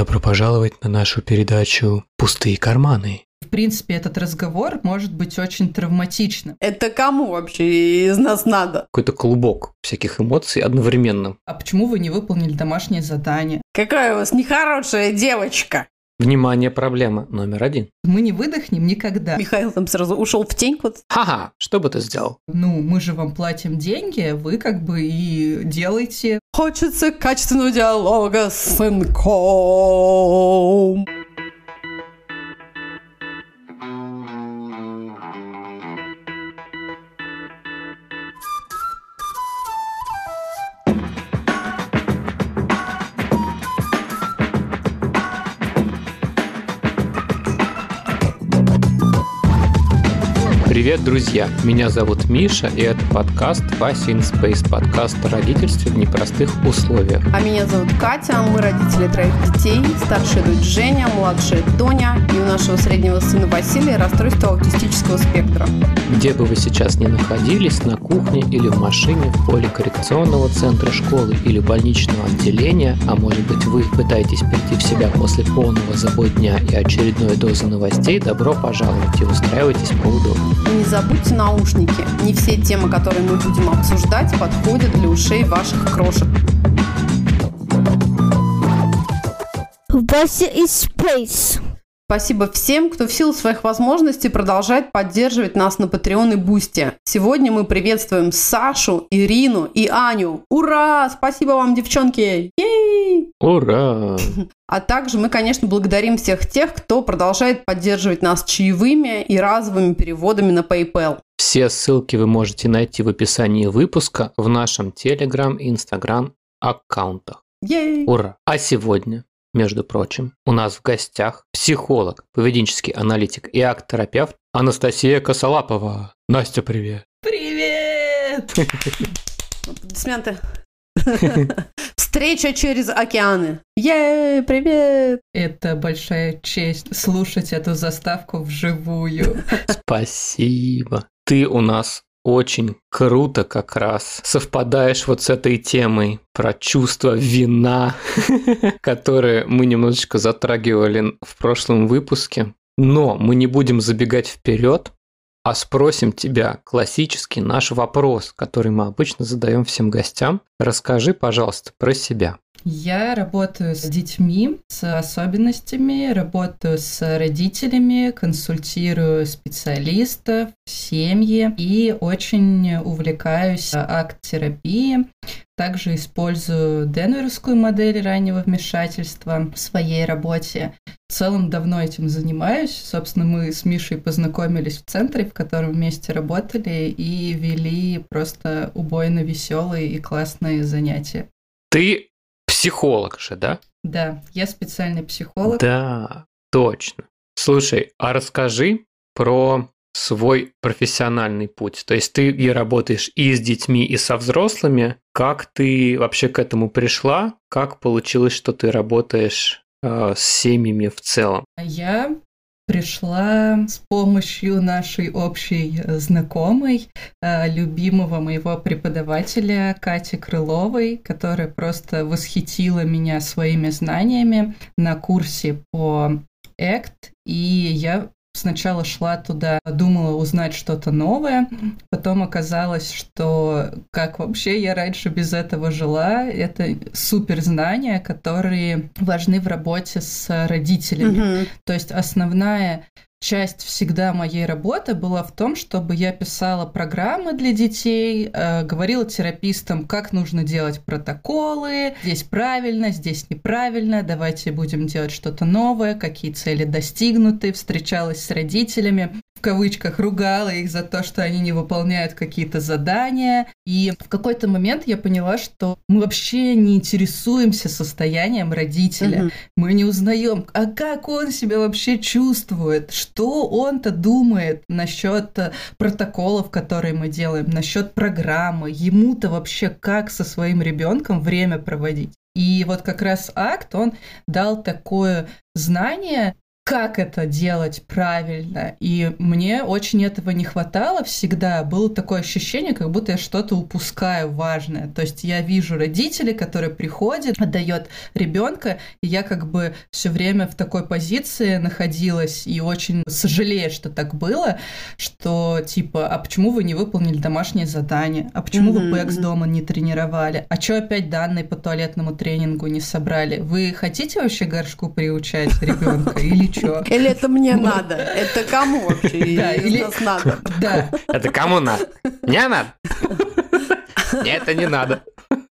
Добро пожаловать на нашу передачу «Пустые карманы». В принципе, этот разговор может быть очень травматичным. Это кому вообще из нас надо? Какой-то клубок всяких эмоций одновременно. А почему вы не выполнили домашнее задание? Какая у вас нехорошая девочка. Внимание, проблема номер один. Мы не выдохнем никогда. Михаил там сразу ушел в тень. Вот. Ха-ха, что бы ты сделал? Ну, мы же вам платим деньги, вы как бы и делаете. Хочется качественного диалога с сынком. Привет, друзья! Меня зовут Миша, и это подкаст Вася in Space, подкаст о родительстве в непростых условиях. А меня зовут Катя, мы родители троих детей, старшая дочь Женя, младшая Тоня, и у нашего среднего сына Василия расстройство аутистического спектра. Где бы вы сейчас ни находились, на кухне или в машине, в поле коррекционного центра школы или больничного отделения, а может быть вы пытаетесь прийти в себя после полного забой дня и очередной дозы новостей, добро пожаловать и устраивайтесь поудобнее. И не забудьте наушники. Не все темы, которые мы будем обсуждать, подходят для ушей ваших крошек. Вася из Space. Спасибо всем, кто в силу своих возможностей продолжает поддерживать нас на Patreon и Boosty. Сегодня мы приветствуем Сашу, Ирину и Аню. Ура! Спасибо вам, девчонки! Yay! Ура! А также мы, конечно, благодарим всех тех, кто продолжает поддерживать нас чаевыми и разовыми переводами на PayPal. Все ссылки вы можете найти в описании выпуска в нашем Telegram и Instagram аккаунтах. Ей! Ура! А сегодня между прочим, у нас в гостях психолог, поведенческий аналитик и акт-терапевт Анастасия Косолапова. Настя, привет! Привет! Аплодисменты. Встреча через океаны. Ей, привет! Это большая честь слушать эту заставку вживую. Спасибо. Ты у нас очень круто как раз совпадаешь вот с этой темой про чувство вина, которое мы немножечко затрагивали в прошлом выпуске. Но мы не будем забегать вперед, а спросим тебя классический наш вопрос, который мы обычно задаем всем гостям. Расскажи, пожалуйста, про себя. Я работаю с детьми с особенностями, работаю с родителями, консультирую специалистов, семьи и очень увлекаюсь акт-терапией. Также использую денверскую модель раннего вмешательства в своей работе. В целом давно этим занимаюсь. Собственно, мы с Мишей познакомились в центре, в котором вместе работали и вели просто убойно веселые и классные занятия. Ты психолог же, да? Да, я специальный психолог. Да, точно. Слушай, а расскажи про свой профессиональный путь. То есть ты и работаешь и с детьми, и со взрослыми. Как ты вообще к этому пришла? Как получилось, что ты работаешь э, с семьями в целом? Я пришла с помощью нашей общей э, знакомой, э, любимого моего преподавателя Кати Крыловой, которая просто восхитила меня своими знаниями на курсе по ACT, и я Сначала шла туда, думала узнать что-то новое, потом оказалось, что как вообще я раньше без этого жила, это супер знания, которые важны в работе с родителями. Mm-hmm. То есть основная часть всегда моей работы была в том, чтобы я писала программы для детей, э, говорила терапистам, как нужно делать протоколы, здесь правильно, здесь неправильно, давайте будем делать что-то новое, какие цели достигнуты, встречалась с родителями, в кавычках ругала их за то, что они не выполняют какие-то задания. И в какой-то момент я поняла, что мы вообще не интересуемся состоянием родителя. Угу. Мы не узнаем, а как он себя вообще чувствует, что он-то думает насчет э, протоколов, которые мы делаем, насчет программы, ему-то вообще как со своим ребенком время проводить. И вот как раз акт, он дал такое знание, как это делать правильно. И мне очень этого не хватало всегда. Было такое ощущение, как будто я что-то упускаю важное. То есть я вижу родителей, которые приходят, отдает ребенка, и я как бы все время в такой позиции находилась и очень сожалею, что так было, что типа, а почему вы не выполнили домашнее задание? А почему mm-hmm. вы ПЭКС дома не тренировали? А что опять данные по туалетному тренингу не собрали? Вы хотите вообще горшку приучать ребенка или что? Или это мне надо? Это кому вообще нас надо? Да. Это кому надо? Мне надо? Нет, это не надо.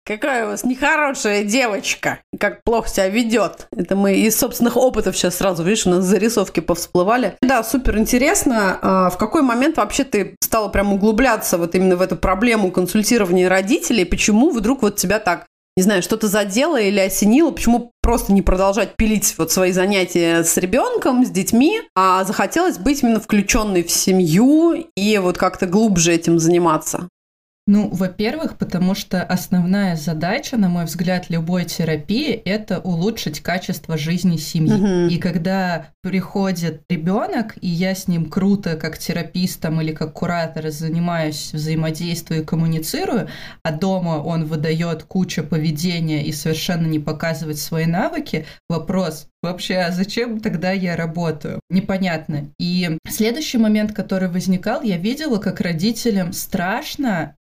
Какая у вас нехорошая девочка, как плохо себя ведет. Это мы из собственных опытов сейчас сразу, видишь, у нас зарисовки повсплывали. Да, супер интересно. А в какой момент вообще ты стала прям углубляться вот именно в эту проблему консультирования родителей? Почему вдруг вот тебя так не знаю, что-то задело или осенило, почему просто не продолжать пилить вот свои занятия с ребенком, с детьми, а захотелось быть именно включенной в семью и вот как-то глубже этим заниматься? Ну, во-первых, потому что основная задача, на мой взгляд, любой терапии – это улучшить качество жизни семьи. Угу. И когда приходит ребенок, и я с ним круто, как терапистом или как куратор, занимаюсь, взаимодействую и коммуницирую, а дома он выдает кучу поведения и совершенно не показывает свои навыки, вопрос, Вообще, а зачем тогда я работаю? Непонятно. И следующий момент, который возникал, я видела, как родителям страшно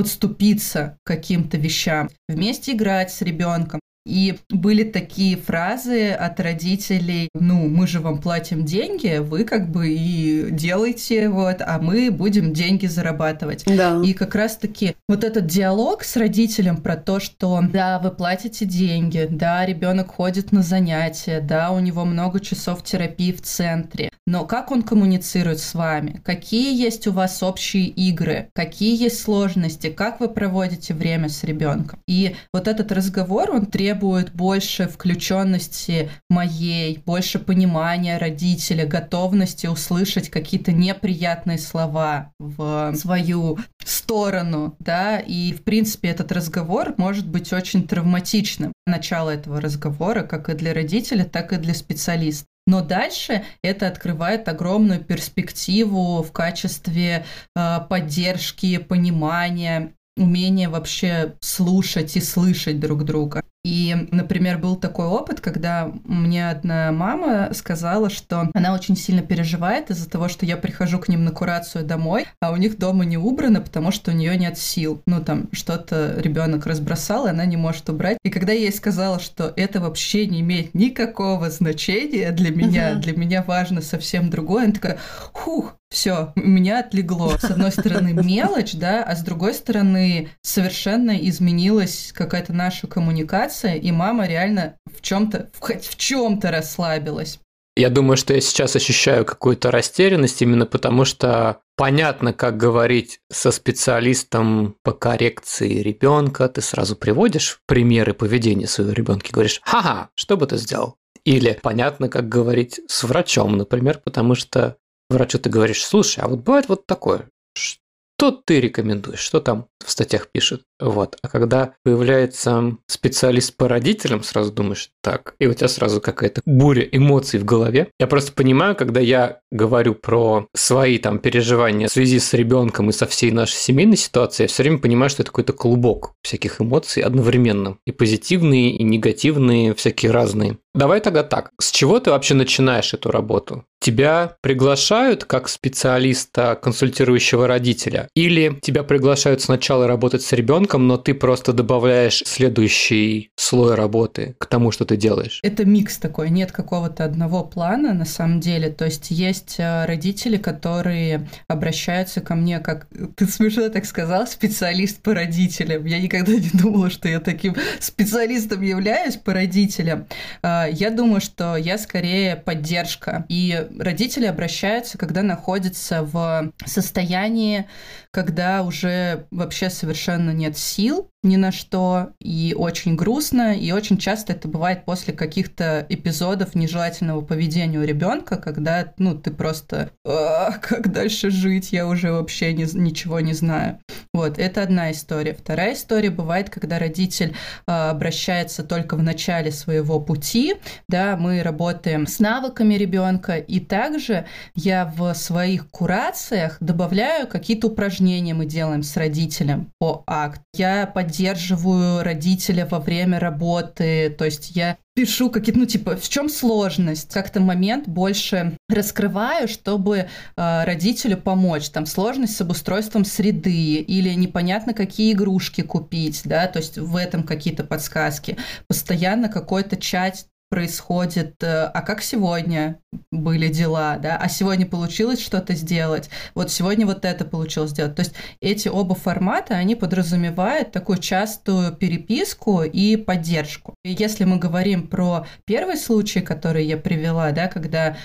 подступиться к каким-то вещам, вместе играть с ребенком, и были такие фразы от родителей, ну, мы же вам платим деньги, вы как бы и делаете вот, а мы будем деньги зарабатывать. Да. И как раз-таки вот этот диалог с родителем про то, что да, вы платите деньги, да, ребенок ходит на занятия, да, у него много часов терапии в центре, но как он коммуницирует с вами? Какие есть у вас общие игры? Какие есть сложности? Как вы проводите время с ребенком? И вот этот разговор, он требует больше включенности моей, больше понимания родителя, готовности услышать какие-то неприятные слова в свою сторону, да, и, в принципе, этот разговор может быть очень травматичным. Начало этого разговора как и для родителя, так и для специалиста. Но дальше это открывает огромную перспективу в качестве э, поддержки, понимания, умения вообще слушать и слышать друг друга. И, например, был такой опыт, когда мне одна мама сказала, что она очень сильно переживает из-за того, что я прихожу к ним на курацию домой, а у них дома не убрано, потому что у нее нет сил. Ну, там что-то ребенок разбросал, и она не может убрать. И когда я ей сказала, что это вообще не имеет никакого значения для меня, uh-huh. для меня важно совсем другое, она такая, хух, все, меня отлегло. С одной стороны мелочь, да, а с другой стороны совершенно изменилась какая-то наша коммуникация, и мама реально в чем-то, хоть в чем-то расслабилась. Я думаю, что я сейчас ощущаю какую-то растерянность именно потому, что понятно, как говорить со специалистом по коррекции ребенка. Ты сразу приводишь примеры поведения своего ребенка и говоришь, ха-ха, что бы ты сделал? Или понятно, как говорить с врачом, например, потому что врачу ты говоришь, слушай, а вот бывает вот такое, что ты рекомендуешь, что там в статьях пишут. Вот. А когда появляется специалист по родителям, сразу думаешь, так, и у тебя сразу какая-то буря эмоций в голове. Я просто понимаю, когда я говорю про свои там переживания в связи с ребенком и со всей нашей семейной ситуацией, я все время понимаю, что это какой-то клубок всяких эмоций одновременно. И позитивные, и негативные, всякие разные. Давай тогда так. С чего ты вообще начинаешь эту работу? Тебя приглашают как специалиста, консультирующего родителя? Или тебя приглашают сначала работать с ребенком, но ты просто добавляешь следующий слой работы к тому, что ты делаешь? Это микс такой, нет какого-то одного плана на самом деле. То есть есть э, родители, которые обращаются ко мне как, ты смешно так сказал, специалист по родителям. Я никогда не думала, что я таким специалистом являюсь по родителям. А, я думаю, что я скорее поддержка. И родители обращаются, когда находятся в состоянии, когда уже вообще совершенно нет сил ни на что, и очень грустно, и очень часто это бывает после каких-то эпизодов нежелательного поведения у ребенка, когда, ну, ты просто, а, как дальше жить, я уже вообще не, ничего не знаю. Вот, это одна история. Вторая история бывает, когда родитель э, обращается только в начале своего пути, да, мы работаем с навыками ребенка, и также я в своих курациях добавляю какие-то упражнения мы делаем с родителем по акт. Я поддерживаю родителя во время работы, то есть я пишу какие-то, ну, типа, в чем сложность? Как-то момент больше раскрываю, чтобы э, родителю помочь. Там сложность с обустройством среды или непонятно, какие игрушки купить, да, то есть в этом какие-то подсказки. Постоянно какой-то чат происходит, э, а как сегодня были дела, да, а сегодня получилось что-то сделать, вот сегодня вот это получилось сделать. То есть эти оба формата, они подразумевают такую частую переписку и поддержку. И если мы говорим про первый случай, который я привела, да, когда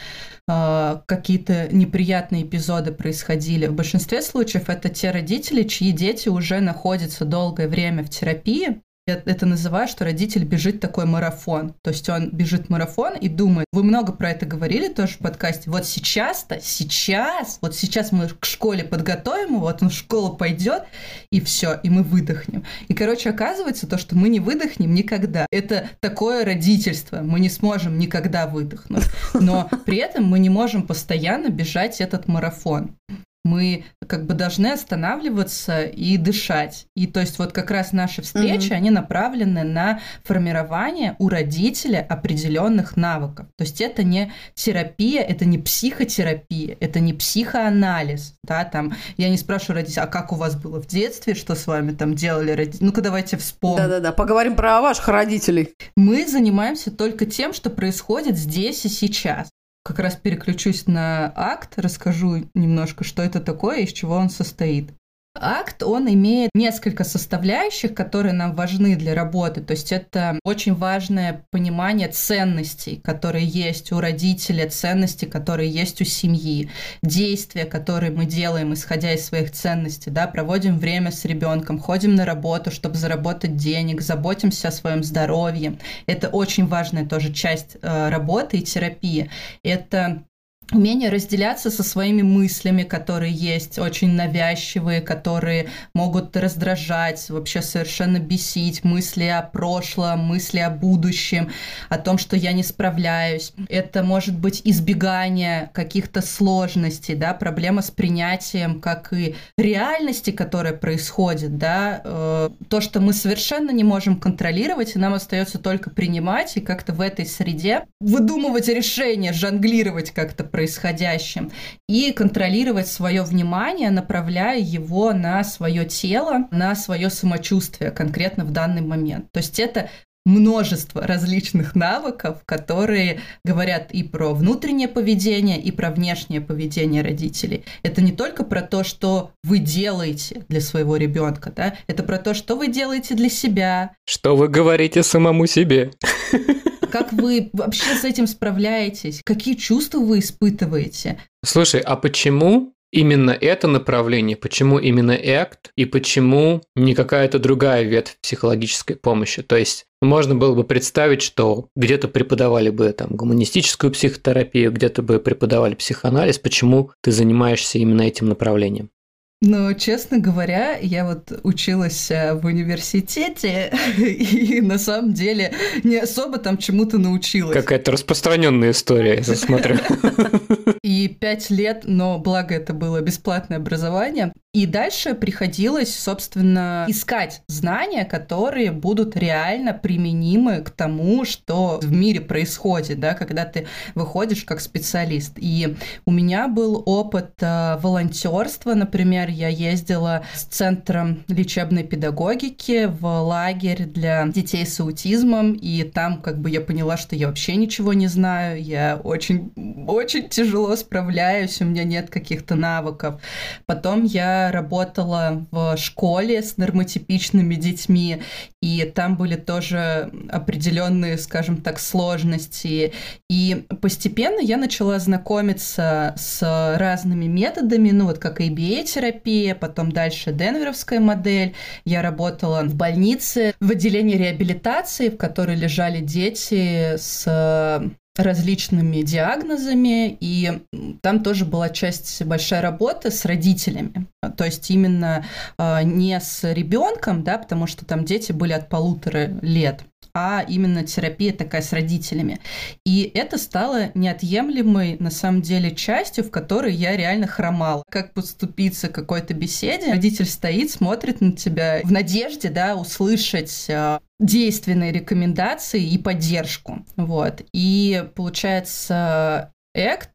э, какие-то неприятные эпизоды происходили, в большинстве случаев это те родители, чьи дети уже находятся долгое время в терапии, я это называю, что родитель бежит такой марафон. То есть он бежит марафон и думает, вы много про это говорили тоже в подкасте, вот сейчас-то, сейчас, вот сейчас мы к школе подготовим его, вот он в школу пойдет, и все, и мы выдохнем. И, короче, оказывается то, что мы не выдохнем никогда. Это такое родительство, мы не сможем никогда выдохнуть. Но при этом мы не можем постоянно бежать этот марафон мы как бы должны останавливаться и дышать. И то есть вот как раз наши встречи, mm-hmm. они направлены на формирование у родителя определенных навыков. То есть это не терапия, это не психотерапия, это не психоанализ. Да, там, я не спрашиваю родителей, а как у вас было в детстве, что с вами там делали родители? Ну-ка давайте вспомним. Да-да-да, поговорим про ваших родителей. Мы занимаемся только тем, что происходит здесь и сейчас как раз переключусь на акт, расскажу немножко, что это такое и из чего он состоит. Акт, он имеет несколько составляющих, которые нам важны для работы. То есть это очень важное понимание ценностей, которые есть у родителя, ценностей, которые есть у семьи, действия, которые мы делаем, исходя из своих ценностей, да, проводим время с ребенком, ходим на работу, чтобы заработать денег, заботимся о своем здоровье. Это очень важная тоже часть э, работы и терапии. Это умение разделяться со своими мыслями, которые есть, очень навязчивые, которые могут раздражать, вообще совершенно бесить, мысли о прошлом, мысли о будущем, о том, что я не справляюсь. Это может быть избегание каких-то сложностей, да, проблема с принятием, как и реальности, которая происходит, да, э, то, что мы совершенно не можем контролировать, и нам остается только принимать и как-то в этой среде выдумывать решения, жонглировать как-то происходящим и контролировать свое внимание, направляя его на свое тело, на свое самочувствие конкретно в данный момент. То есть это множество различных навыков, которые говорят и про внутреннее поведение, и про внешнее поведение родителей. Это не только про то, что вы делаете для своего ребенка, да, это про то, что вы делаете для себя. Что вы говорите самому себе. Как вы вообще с этим справляетесь? Какие чувства вы испытываете? Слушай, а почему именно это направление, почему именно ACT и почему не какая-то другая ветвь психологической помощи? То есть можно было бы представить, что где-то преподавали бы там гуманистическую психотерапию, где-то бы преподавали психоанализ. Почему ты занимаешься именно этим направлением? Но, честно говоря, я вот училась э, в университете и на самом деле не особо там чему-то научилась. Какая-то распространенная история, я смотрю. И пять лет, но благо это было бесплатное образование. И дальше приходилось, собственно, искать знания, которые будут реально применимы к тому, что в мире происходит, да, когда ты выходишь как специалист. И у меня был опыт э, волонтерства, например, я ездила с Центром лечебной педагогики в лагерь для детей с аутизмом, и там как бы я поняла, что я вообще ничего не знаю, я очень, очень тяжело справляюсь, у меня нет каких-то навыков. Потом я работала в школе с нормотипичными детьми, и там были тоже определенные, скажем так, сложности. И постепенно я начала знакомиться с разными методами, ну вот как ABA-терапия, терапия, потом дальше Денверовская модель. Я работала в больнице, в отделении реабилитации, в которой лежали дети с различными диагнозами, и там тоже была часть большая работа с родителями, то есть именно э, не с ребенком, да, потому что там дети были от полутора лет, а именно терапия такая с родителями. И это стало неотъемлемой, на самом деле, частью, в которой я реально хромала. Как подступиться к какой-то беседе, родитель стоит, смотрит на тебя в надежде, да, услышать э, действенные рекомендации и поддержку. Вот. И получается, ACT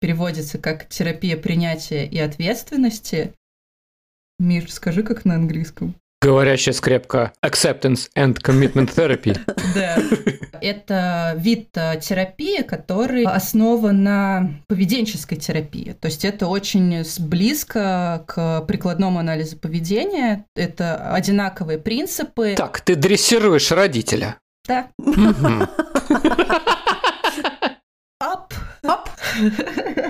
переводится как терапия принятия и ответственности. Миш, скажи, как на английском. Говорящая скрепка Acceptance and Commitment Therapy. Да. Это вид э, терапии, который основан на поведенческой терапии. То есть это очень близко к прикладному анализу поведения. Это одинаковые принципы. Так, ты дрессируешь родителя. Да. Ап. Ап.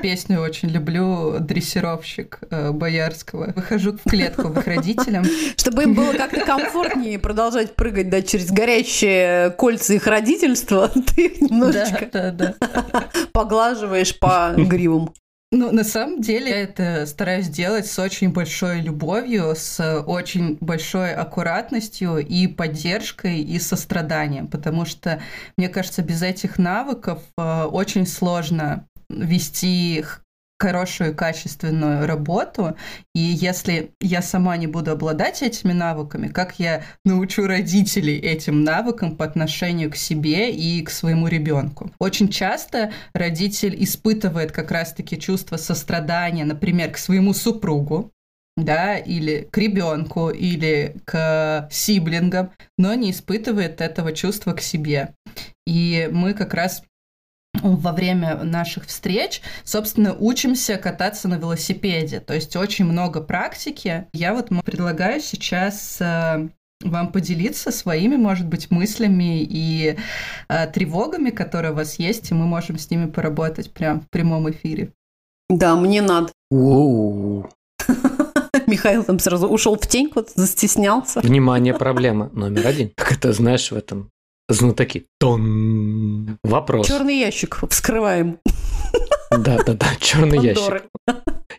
Песню очень люблю «Дрессировщик» э, Боярского. Выхожу в клетку к их родителям. Чтобы им было как-то комфортнее продолжать прыгать да, через горящие кольца их родительства, ты их немножечко да, да, да. поглаживаешь по гривам. Ну, на самом деле, я это стараюсь делать с очень большой любовью, с очень большой аккуратностью и поддержкой и состраданием, потому что, мне кажется, без этих навыков э, очень сложно вести хорошую качественную работу, и если я сама не буду обладать этими навыками, как я научу родителей этим навыкам по отношению к себе и к своему ребенку? Очень часто родитель испытывает как раз-таки чувство сострадания, например, к своему супругу, да, или к ребенку, или к сиблингам, но не испытывает этого чувства к себе. И мы как раз во время наших встреч, собственно, учимся кататься на велосипеде. То есть очень много практики. Я вот предлагаю сейчас э, вам поделиться своими, может быть, мыслями и э, тревогами, которые у вас есть, и мы можем с ними поработать прямо в прямом эфире. Да, мне надо. Михаил там сразу ушел в тень, вот застеснялся. Внимание, проблема номер один. Как это знаешь в этом знатоки. Тон. Вопрос. Черный ящик вскрываем. Да, да, да, черный ящик.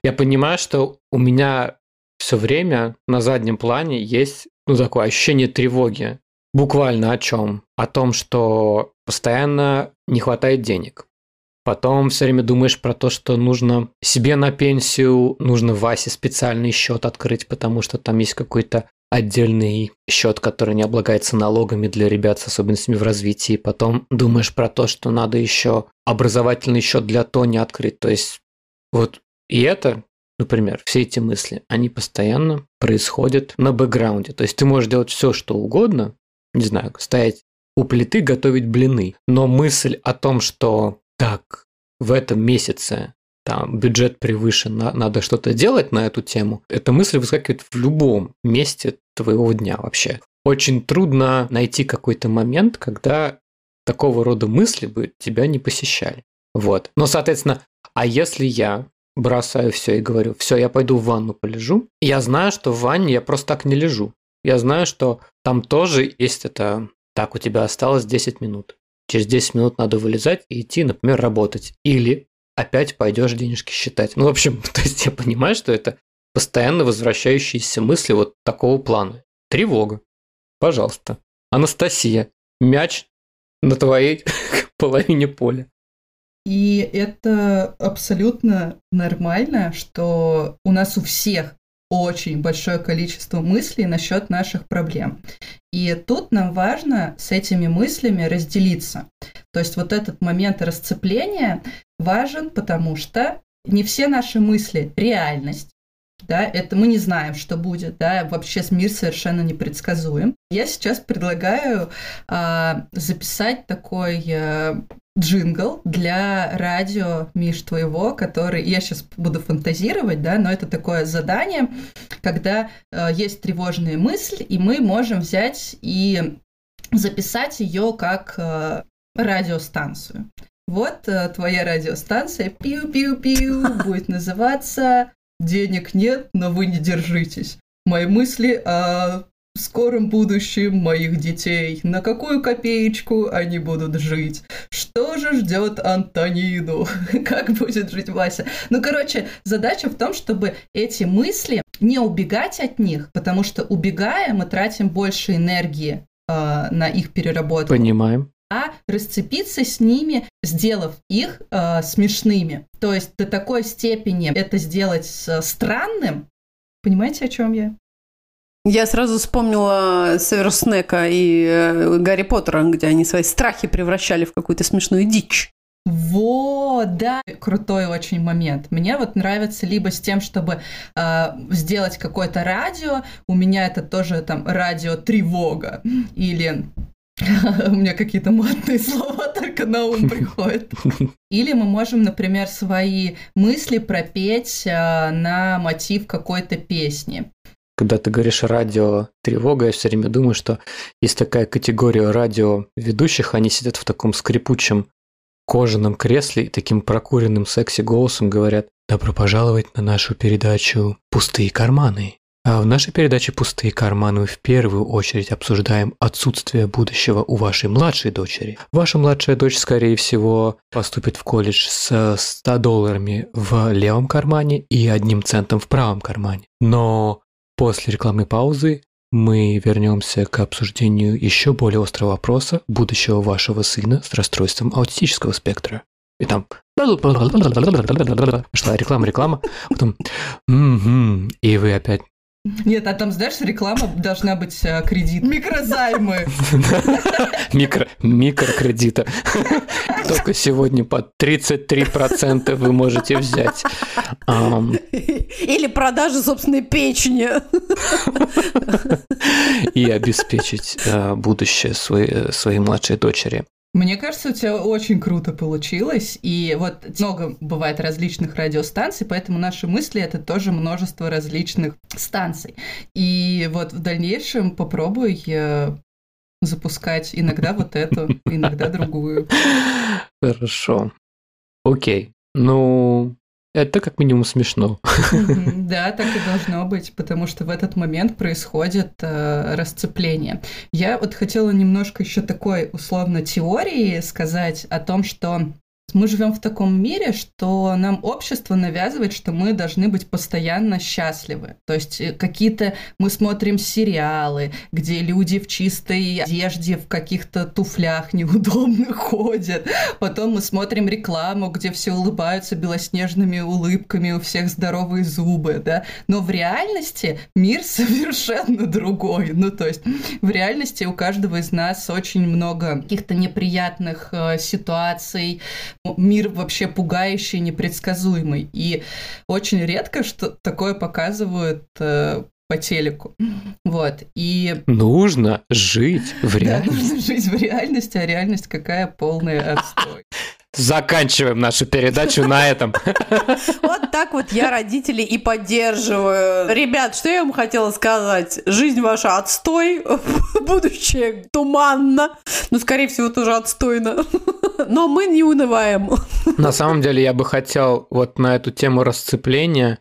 Я понимаю, что у меня все время на заднем плане есть ну, такое ощущение тревоги. Буквально о чем? О том, что постоянно не хватает денег. Потом все время думаешь про то, что нужно себе на пенсию, нужно Васе специальный счет открыть, потому что там есть какой-то отдельный счет, который не облагается налогами для ребят с особенностями в развитии. Потом думаешь про то, что надо еще образовательный счет для Тони открыть. То есть вот и это, например, все эти мысли, они постоянно происходят на бэкграунде. То есть ты можешь делать все, что угодно, не знаю, стоять у плиты, готовить блины. Но мысль о том, что так, в этом месяце там бюджет превышен, надо что-то делать на эту тему, эта мысль выскакивает в любом месте твоего дня вообще. Очень трудно найти какой-то момент, когда такого рода мысли бы тебя не посещали. Вот. Но, соответственно, а если я бросаю все и говорю, все, я пойду в ванну полежу, я знаю, что в ванне я просто так не лежу. Я знаю, что там тоже есть это, так, у тебя осталось 10 минут. Через 10 минут надо вылезать и идти, например, работать. Или опять пойдешь денежки считать. Ну, в общем, то есть я понимаю, что это постоянно возвращающиеся мысли вот такого плана. Тревога. Пожалуйста. Анастасия, мяч на твоей половине поля. И это абсолютно нормально, что у нас у всех очень большое количество мыслей насчет наших проблем. И тут нам важно с этими мыслями разделиться. То есть вот этот момент расцепления важен, потому что не все наши мысли – реальность. Да, это мы не знаем, что будет, да, вообще мир совершенно непредсказуем. Я сейчас предлагаю э, записать такой э, джингл для радио Миш твоего, который я сейчас буду фантазировать, да, но это такое задание, когда э, есть тревожная мысль, и мы можем взять и записать ее как э, радиостанцию. Вот э, твоя радиостанция пиу-пиу-пиу будет называться денег нет, но вы не держитесь. Мои мысли о скором будущем моих детей, на какую копеечку они будут жить, что же ждет Антонину, как будет жить Вася. Ну, короче, задача в том, чтобы эти мысли не убегать от них, потому что убегая, мы тратим больше энергии э, на их переработку. Понимаем а расцепиться с ними, сделав их э, смешными. То есть до такой степени это сделать странным. Понимаете, о чем я? Я сразу вспомнила Северус Снека и э, Гарри Поттера, где они свои страхи превращали в какую-то смешную дичь. Вот, да, крутой очень момент. Мне вот нравится либо с тем, чтобы э, сделать какое-то радио, у меня это тоже там радио тревога, или у меня какие-то модные слова только на ум приходят. Или мы можем, например, свои мысли пропеть э, на мотив какой-то песни когда ты говоришь радио тревога, я все время думаю, что есть такая категория радио ведущих, они сидят в таком скрипучем кожаном кресле и таким прокуренным секси голосом говорят «Добро пожаловать на нашу передачу «Пустые карманы». А в нашей передаче «Пустые карманы» мы в первую очередь обсуждаем отсутствие будущего у вашей младшей дочери. Ваша младшая дочь, скорее всего, поступит в колледж с 100 долларами в левом кармане и одним центом в правом кармане. Но После рекламной паузы мы вернемся к обсуждению еще более острого вопроса будущего вашего сына с расстройством аутистического спектра. И там шла реклама, реклама, потом и вы опять нет, а там, знаешь, реклама должна быть а, кредит. Микрозаймы. Микро, микрокредита. Только сегодня под 33% вы можете взять. Или продажи собственной печени. И обеспечить а, будущее своей, своей младшей дочери. Мне кажется, у тебя очень круто получилось. И вот много бывает различных радиостанций, поэтому наши мысли это тоже множество различных станций. И вот в дальнейшем попробуй запускать иногда вот эту, иногда другую. Хорошо. Окей. Ну, это как минимум смешно. Да, так и должно быть, потому что в этот момент происходит э, расцепление. Я вот хотела немножко еще такой условно теории сказать о том, что мы живем в таком мире, что нам общество навязывает, что мы должны быть постоянно счастливы. То есть э, какие-то мы смотрим сериалы, где люди в чистой одежде, в каких-то туфлях неудобных ходят. Потом мы смотрим рекламу, где все улыбаются белоснежными улыбками, у всех здоровые зубы, да. Но в реальности мир совершенно другой. Ну, то есть в реальности у каждого из нас очень много каких-то неприятных э, ситуаций, мир вообще пугающий, непредсказуемый. И очень редко что такое показывают э, по телеку. Вот. И... Нужно жить в реальности. Да, нужно жить в реальности, а реальность какая полная отстой. Заканчиваем нашу передачу на этом. Вот так вот я родителей и поддерживаю. Ребят, что я вам хотела сказать? Жизнь ваша отстой, будущее туманно. Ну, скорее всего, тоже отстойно. Но мы не унываем. На самом деле, я бы хотел вот на эту тему расцепления.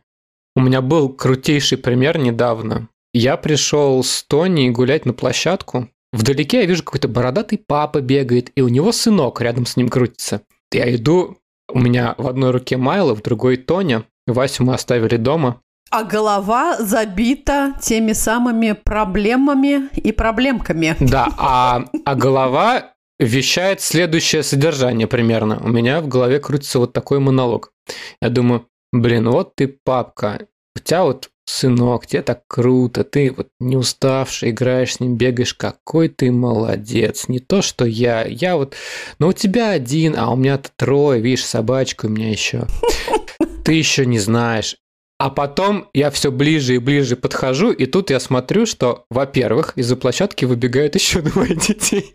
У меня был крутейший пример недавно. Я пришел с Тони гулять на площадку. Вдалеке я вижу какой-то бородатый папа бегает, и у него сынок рядом с ним крутится. Я иду, у меня в одной руке Майло, в другой Тоня. Васю мы оставили дома. А голова забита теми самыми проблемами и проблемками. Да, а, а голова вещает следующее содержание примерно. У меня в голове крутится вот такой монолог. Я думаю, блин, вот ты папка, у тебя вот сынок, тебе так круто, ты вот не уставший, играешь с ним, бегаешь, какой ты молодец. Не то, что я, я вот, ну у тебя один, а у меня-то трое, видишь, собачка у меня еще. Ты еще не знаешь. А потом я все ближе и ближе подхожу, и тут я смотрю, что, во-первых, из-за площадки выбегают еще двое детей.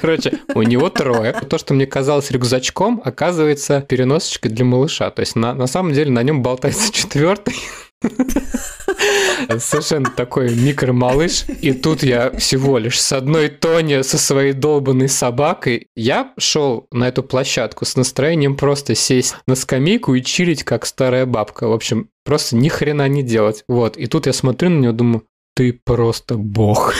Короче, у него трое. То, что мне казалось рюкзачком, оказывается переносочкой для малыша. То есть, на, на самом деле на нем болтается четвертый. Совершенно такой микромалыш. И тут я всего лишь с одной Тони со своей долбанной собакой. Я шел на эту площадку с настроением просто сесть на скамейку и чилить, как старая бабка. В общем, просто ни хрена не делать. Вот. И тут я смотрю на нее, думаю, ты просто бог.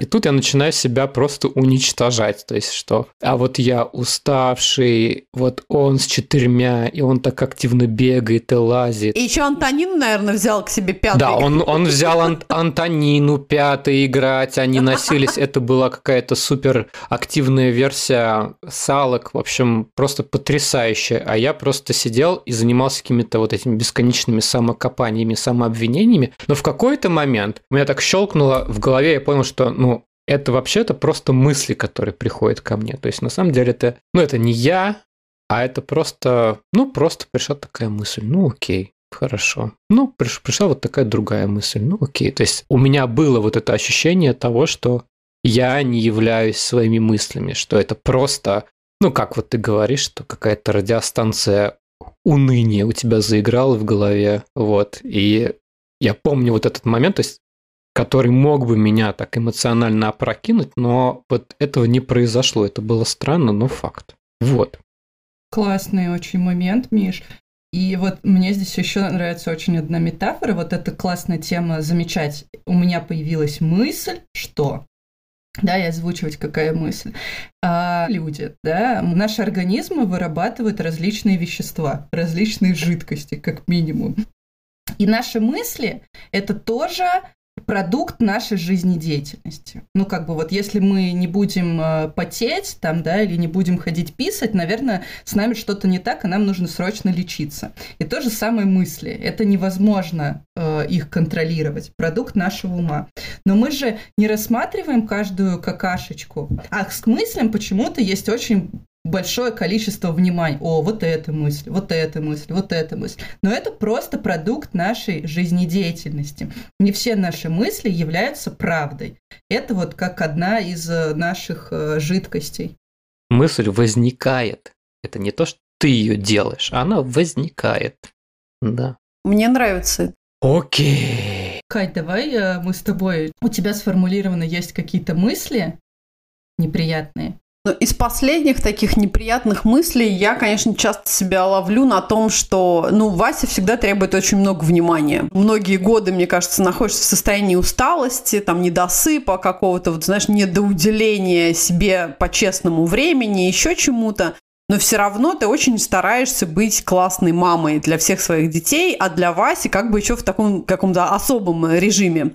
И тут я начинаю себя просто уничтожать. То есть что? А вот я уставший, вот он с четырьмя, и он так активно бегает и лазит. И еще Антонину, наверное, взял к себе пятый. Да, он, он взял Ан- Антонину пятой играть, они носились. Это была какая-то супер активная версия салок. В общем, просто потрясающая. А я просто сидел и занимался какими-то вот этими бесконечными самокопаниями, самообвинениями. Но в какой-то момент у меня так щелкнуло в голове, я понял, что, ну, это вообще-то просто мысли, которые приходят ко мне. То есть, на самом деле, это, ну, это не я, а это просто, ну, просто пришла такая мысль. Ну, окей, хорошо. Ну, приш, пришла вот такая другая мысль. Ну, окей. То есть, у меня было вот это ощущение того, что я не являюсь своими мыслями, что это просто, ну, как вот ты говоришь, что какая-то радиостанция уныния у тебя заиграла в голове, вот, и я помню вот этот момент, то есть который мог бы меня так эмоционально опрокинуть, но вот этого не произошло. Это было странно, но факт. Вот. Классный очень момент, Миш. И вот мне здесь еще нравится очень одна метафора. Вот эта классная тема замечать. У меня появилась мысль, что да, и озвучивать, какая мысль. А люди, да, наши организмы вырабатывают различные вещества, различные жидкости, как минимум. И наши мысли – это тоже продукт нашей жизнедеятельности. Ну, как бы вот если мы не будем э, потеть там, да, или не будем ходить писать, наверное, с нами что-то не так, и нам нужно срочно лечиться. И то же самое мысли. Это невозможно э, их контролировать. Продукт нашего ума. Но мы же не рассматриваем каждую какашечку. А к мыслям почему-то есть очень большое количество внимания. О, вот эта мысль, вот эта мысль, вот эта мысль. Но это просто продукт нашей жизнедеятельности. Не все наши мысли являются правдой. Это вот как одна из э, наших э, жидкостей. Мысль возникает. Это не то, что ты ее делаешь, она возникает. Да. Мне нравится. Окей. Кать, давай э, мы с тобой... У тебя сформулированы есть какие-то мысли неприятные, но из последних таких неприятных мыслей я, конечно, часто себя ловлю на том, что, ну, Вася всегда требует очень много внимания. Многие годы, мне кажется, находишься в состоянии усталости, там, недосыпа какого-то, вот, знаешь, недоуделения себе по-честному времени, еще чему-то. Но все равно ты очень стараешься быть классной мамой для всех своих детей, а для Васи как бы еще в таком каком-то особом режиме.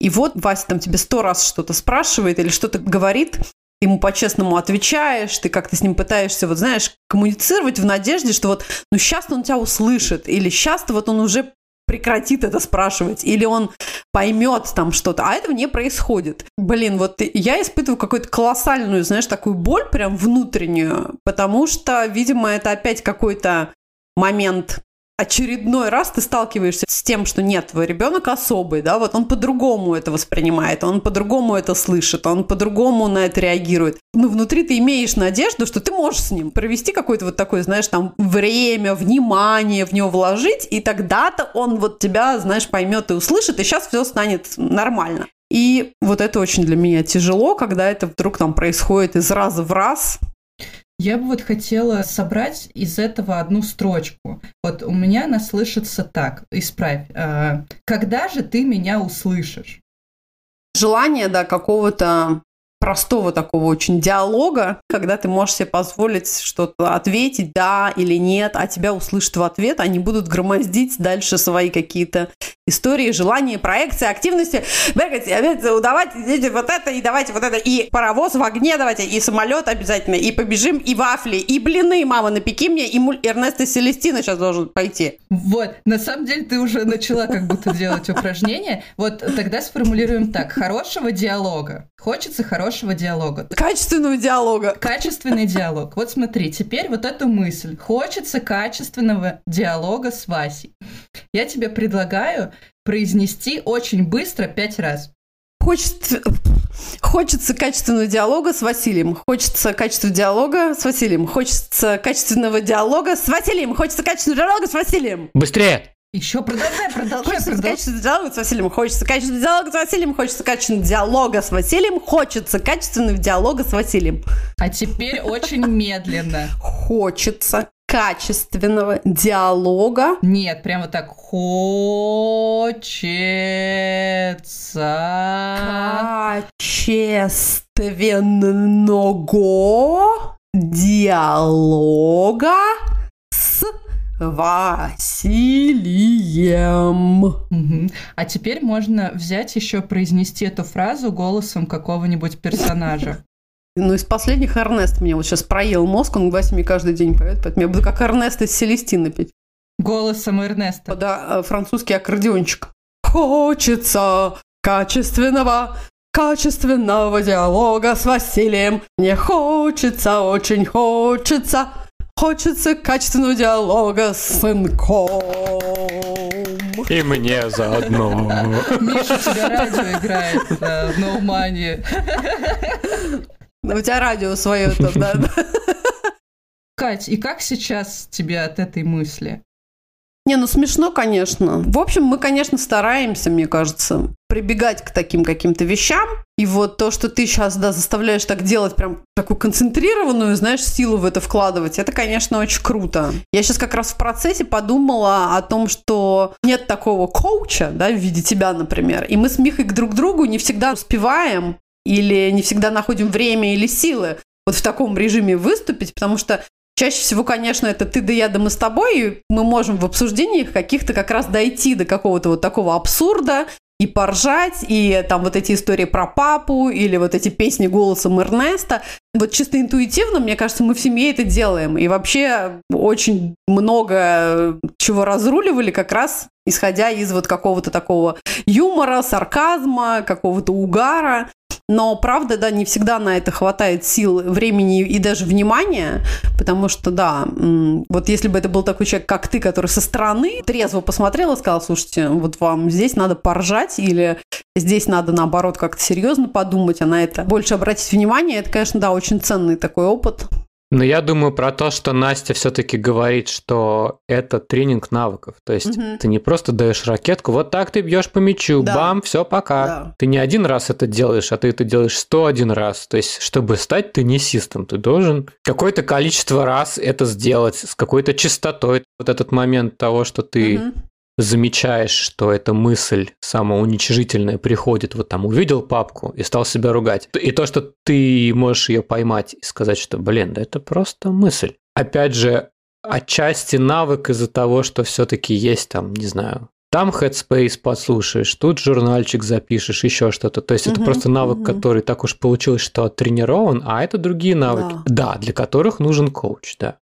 И вот Вася там тебе сто раз что-то спрашивает или что-то говорит, ему по-честному отвечаешь, ты как-то с ним пытаешься, вот знаешь, коммуницировать в надежде, что вот, ну сейчас он тебя услышит, или сейчас вот он уже прекратит это спрашивать, или он поймет там что-то, а этого не происходит. Блин, вот я испытываю какую-то колоссальную, знаешь, такую боль прям внутреннюю, потому что, видимо, это опять какой-то момент очередной раз ты сталкиваешься с тем, что нет, твой ребенок особый, да, вот он по-другому это воспринимает, он по-другому это слышит, он по-другому на это реагирует. Ну, внутри ты имеешь надежду, что ты можешь с ним провести какое-то вот такое, знаешь, там, время, внимание в него вложить, и тогда-то он вот тебя, знаешь, поймет и услышит, и сейчас все станет нормально. И вот это очень для меня тяжело, когда это вдруг там происходит из раза в раз, я бы вот хотела собрать из этого одну строчку. Вот у меня она слышится так, исправь. Э, Когда же ты меня услышишь? Желание, да, какого-то простого такого очень диалога, когда ты можешь себе позволить что-то ответить, да или нет, а тебя услышат в ответ, они будут громоздить дальше свои какие-то истории, желания, проекции, активности. Бегать, давайте идите вот это, и давайте вот это, и паровоз в огне давайте, и самолет обязательно, и побежим, и вафли, и блины, мама, напеки мне, и муль Эрнест и Селестина сейчас должен пойти. Вот, на самом деле ты уже начала как будто делать упражнение. Вот тогда сформулируем так. Хорошего диалога. Хочется хорошего диалога. Качественного диалога. Качественный диалог. Вот смотри, теперь вот эту мысль. Хочется качественного диалога с Васей. Я тебе предлагаю произнести очень быстро пять раз. Хочется, хочется качественного диалога с Василием. Хочется качественного диалога с Василием. Хочется качественного диалога с Василием. Хочется качественного диалога с Василием. Быстрее! Еще продолжай, продолжай, Хочется продолжай. качественного диалога с Василием, хочется качественного диалога с Василием, хочется качественного диалога с Василием, хочется качественного диалога с Василием. А теперь очень медленно. Хочется качественного диалога. Нет, прямо так хочется. Качественного диалога с Василием. А теперь можно взять еще произнести эту фразу голосом какого-нибудь персонажа. Ну, из последних Эрнест мне вот сейчас проел мозг, он Вася мне каждый день поет, поэтому я буду как Эрнест из Селестины петь. Голосом Эрнеста. Да, э, французский аккордеончик. Хочется качественного, качественного диалога с Василием. Мне хочется, очень хочется, хочется качественного диалога с сынком. И мне заодно. Миша, у тебя радио играет э, в Ноумане. У тебя радио свое там, да? Кать, и как сейчас тебе от этой мысли? Не, ну смешно, конечно. В общем, мы, конечно, стараемся, мне кажется, прибегать к таким каким-то вещам. И вот то, что ты сейчас, да, заставляешь так делать, прям такую концентрированную, знаешь, силу в это вкладывать, это, конечно, очень круто. Я сейчас как раз в процессе подумала о том, что нет такого коуча, да, в виде тебя, например. И мы с Михой друг к другу не всегда успеваем или не всегда находим время или силы вот в таком режиме выступить, потому что Чаще всего, конечно, это ты да я, да мы с тобой, и мы можем в обсуждениях каких-то как раз дойти до какого-то вот такого абсурда и поржать, и там вот эти истории про папу, или вот эти песни голосом Эрнеста. Вот чисто интуитивно, мне кажется, мы в семье это делаем. И вообще очень много чего разруливали как раз исходя из вот какого-то такого юмора, сарказма, какого-то угара. Но, правда, да, не всегда на это хватает сил, времени и даже внимания, потому что, да, вот если бы это был такой человек, как ты, который со стороны трезво посмотрел и сказал, слушайте, вот вам здесь надо поржать или здесь надо, наоборот, как-то серьезно подумать, а на это больше обратить внимание, это, конечно, да, очень ценный такой опыт. Но я думаю про то, что Настя все-таки говорит, что это тренинг навыков. То есть Мгм. ты не просто даешь ракетку, вот так ты бьешь по мячу, Да. бам, все, пока. Да. Ты не один раз это делаешь, а ты это делаешь 101 раз. То есть, чтобы стать теннисистом, ты должен какое-то количество раз это сделать с какой-то частотой. Вот этот момент того, что ты Мгм. Замечаешь, что эта мысль самоуничижительная приходит, вот там увидел папку и стал себя ругать. И то, что ты можешь ее поймать и сказать, что, блин, да это просто мысль. Опять же, отчасти навык из-за того, что все-таки есть там, не знаю, там Headspace послушаешь, тут журнальчик запишешь, еще что-то. То есть это Мгм, просто навык, мгм. который так уж получилось, что тренирован, а это другие навыки. Да, для которых нужен коуч, да.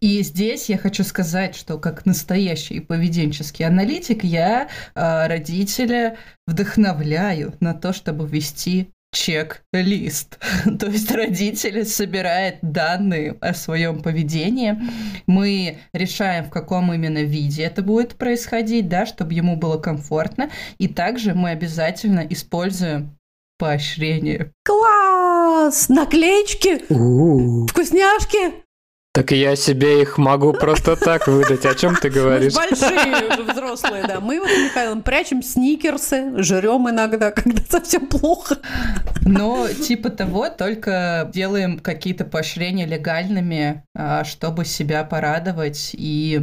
И здесь я хочу сказать, что как настоящий поведенческий аналитик я э, родителя вдохновляю на то, чтобы вести чек-лист. То есть родители собирают данные о своем поведении. Мы решаем, в каком именно виде это будет происходить, да, чтобы ему было комфортно. И также мы обязательно используем поощрение. Класс! Наклеечки, вкусняшки. Так я себе их могу просто так выдать. О чем ты Мы говоришь? ж большие уже взрослые, да. Мы вот с Михаилом прячем сникерсы, жрем иногда, когда совсем плохо. Но типа того, только делаем какие-то поощрения легальными, а, чтобы себя порадовать. И,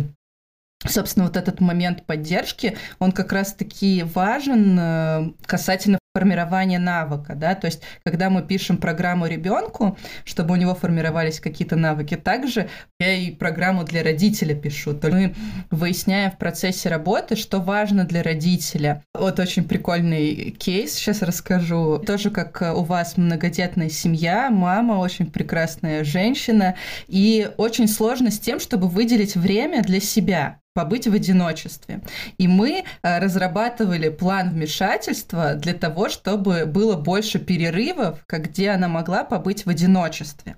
собственно, вот этот момент поддержки, он как раз-таки важен э, касательно формирования навыка, да, то есть когда мы пишем программу ребенку, чтобы у него формировались какие-то навыки, также я и программу для родителя пишу, то мы выясняем в процессе работы, что важно для родителя. Вот очень прикольный кейс, сейчас расскажу. Тоже как у вас многодетная семья, мама очень прекрасная женщина, и очень сложно с тем, чтобы выделить время для себя побыть в одиночестве. И мы э, разрабатывали план вмешательства для того, чтобы было больше перерывов, где она могла побыть в одиночестве.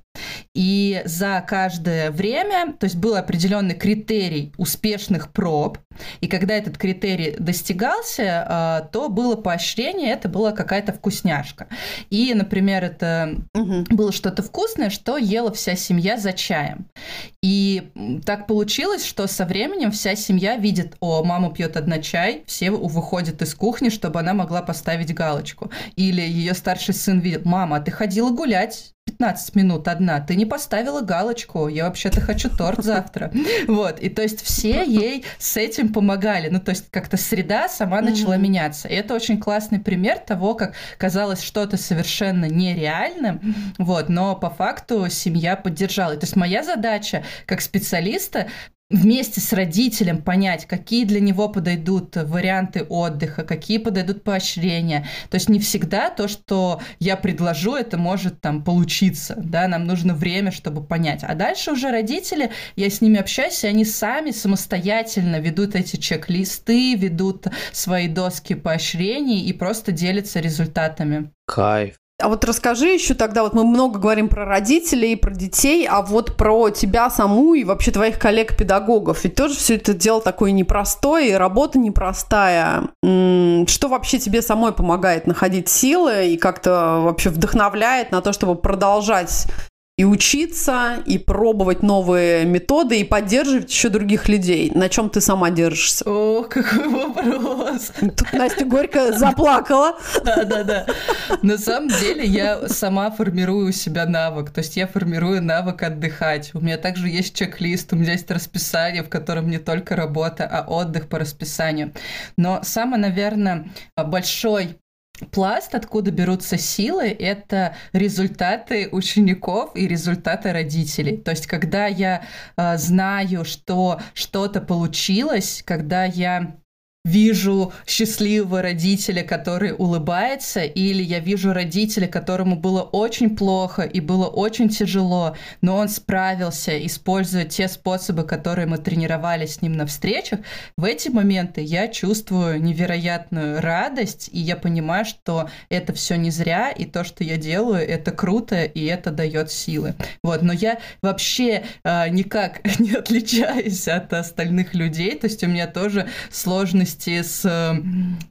И за каждое время, то есть был определенный критерий успешных проб, и когда этот критерий достигался, а, то было поощрение, это была какая-то вкусняшка. И, например, это угу. было что-то вкусное, что ела вся семья за чаем. И так получилось, что со временем вся семья видит, о, мама пьет одна чай, все выходят из кухни, чтобы она могла поставить галочку. Или ее старший сын видит, мама, а ты ходила гулять 15 минут одна, ты не поставила галочку, я вообще-то хочу торт завтра. Вот, и то есть все ей с этим помогали, ну то есть как-то среда сама начала mm-hmm. меняться. И это очень классный пример того, как казалось что-то совершенно нереальным, вот, но по факту семья поддержала. И то есть моя задача как специалиста вместе с родителем понять, какие для него подойдут варианты отдыха, какие подойдут поощрения. То есть не всегда то, что я предложу, это может там получиться, да, нам нужно время, чтобы понять. А дальше уже родители, я с ними общаюсь, и они сами самостоятельно ведут эти чек-листы, ведут свои доски поощрений и просто делятся результатами. Кайф. А вот расскажи еще тогда, вот мы много говорим про родителей, про детей, а вот про тебя саму и вообще твоих коллег-педагогов. Ведь тоже все это дело такое непростое, и работа непростая. Что вообще тебе самой помогает находить силы и как-то вообще вдохновляет на то, чтобы продолжать и учиться, и пробовать новые методы, и поддерживать еще других людей. На чем ты сама держишься? О, какой вопрос! Тут Настя горько заплакала. Да-да-да. На самом деле я сама формирую у себя навык. То есть я формирую навык отдыхать. У меня также есть чек-лист, у меня есть расписание, в котором не только работа, а отдых по расписанию. Но самое, наверное, большой пласт, откуда берутся силы, это результаты учеников и результаты родителей. То есть, когда я э, знаю, что что-то получилось, когда я вижу счастливого родителя, который улыбается, или я вижу родителя, которому было очень плохо и было очень тяжело, но он справился, используя те способы, которые мы тренировали с ним на встречах, в эти моменты я чувствую невероятную радость, и я понимаю, что это все не зря, и то, что я делаю, это круто, и это дает силы. Вот, но я вообще э, никак не отличаюсь от остальных людей, то есть у меня тоже сложность вместе с э,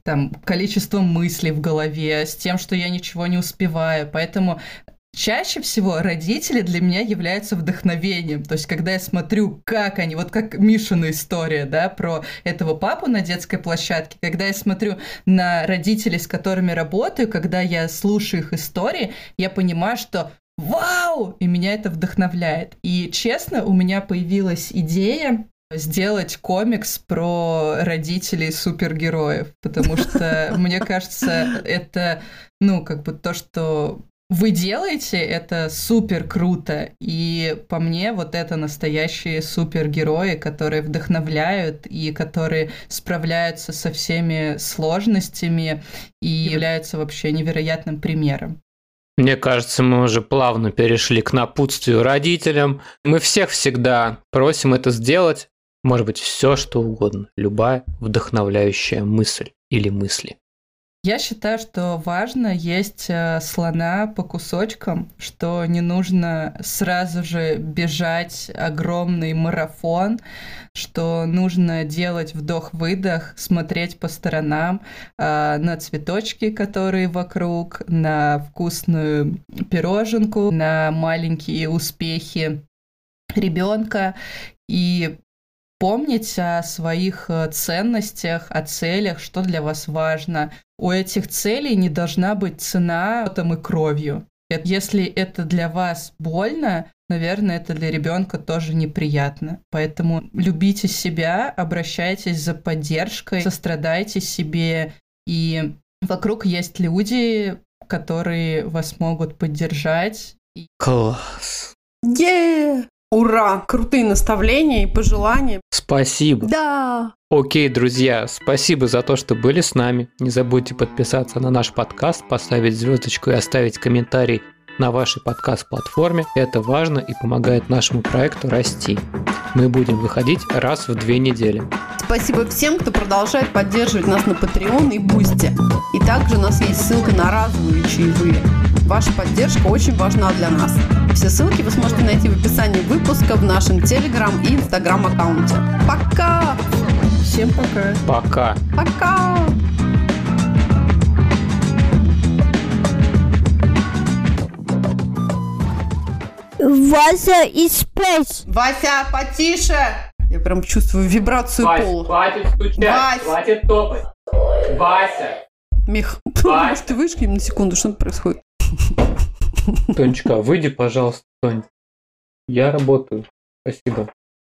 там, количеством мыслей в голове, с тем, что я ничего не успеваю. Поэтому Чаще всего родители для меня являются вдохновением. То есть, когда я смотрю, как они, вот как Мишина история, да, про этого папу на детской площадке, когда я смотрю на родителей, с которыми работаю, когда я слушаю их истории, я понимаю, что вау! И меня это вдохновляет. И честно, у меня появилась идея сделать комикс про родителей супергероев, потому что, мне кажется, это, ну, как бы то, что вы делаете, это супер круто. И по мне, вот это настоящие супергерои, которые вдохновляют и которые справляются со всеми сложностями и являются вообще невероятным примером. Мне кажется, мы уже плавно перешли к напутствию родителям. Мы всех всегда просим это сделать, может быть все, что угодно, любая вдохновляющая мысль или мысли. Я считаю, что важно есть э, слона по кусочкам, что не нужно сразу же бежать огромный марафон, что нужно делать вдох-выдох, смотреть по сторонам э, на цветочки, которые вокруг, на вкусную пироженку, на маленькие успехи ребенка и помнить о своих э, ценностях, о целях, что для вас важно. У этих целей не должна быть цена потом и кровью. Если это для вас больно, наверное, это для ребенка тоже неприятно. Поэтому любите себя, обращайтесь за поддержкой, сострадайте себе. И вокруг есть люди, которые вас могут поддержать. Класс. Yeah! Ура! Крутые наставления и пожелания. Спасибо. Да. Окей, друзья, спасибо за то, что были с нами. Не забудьте подписаться на наш подкаст, поставить звездочку и оставить комментарий на вашей подкаст-платформе. Это важно и помогает нашему проекту расти. Мы будем выходить раз в две недели. Спасибо всем, кто продолжает поддерживать нас на Patreon и Boosty. И также у нас есть ссылка на разовые чаевые. Ваша поддержка очень важна для нас. Все ссылки вы сможете найти в описании выпуска в нашем Телеграм и Инстаграм аккаунте. Пока! Всем пока. Пока. Пока! Вася и Space. Вася, потише! Я прям чувствую вибрацию пола. хватит стучать, Вась! хватит топать. Вася. Мих, Вась! может, ты вышли на секунду, что происходит? Тонечка, выйди, пожалуйста, Тонь. Я работаю. Спасибо.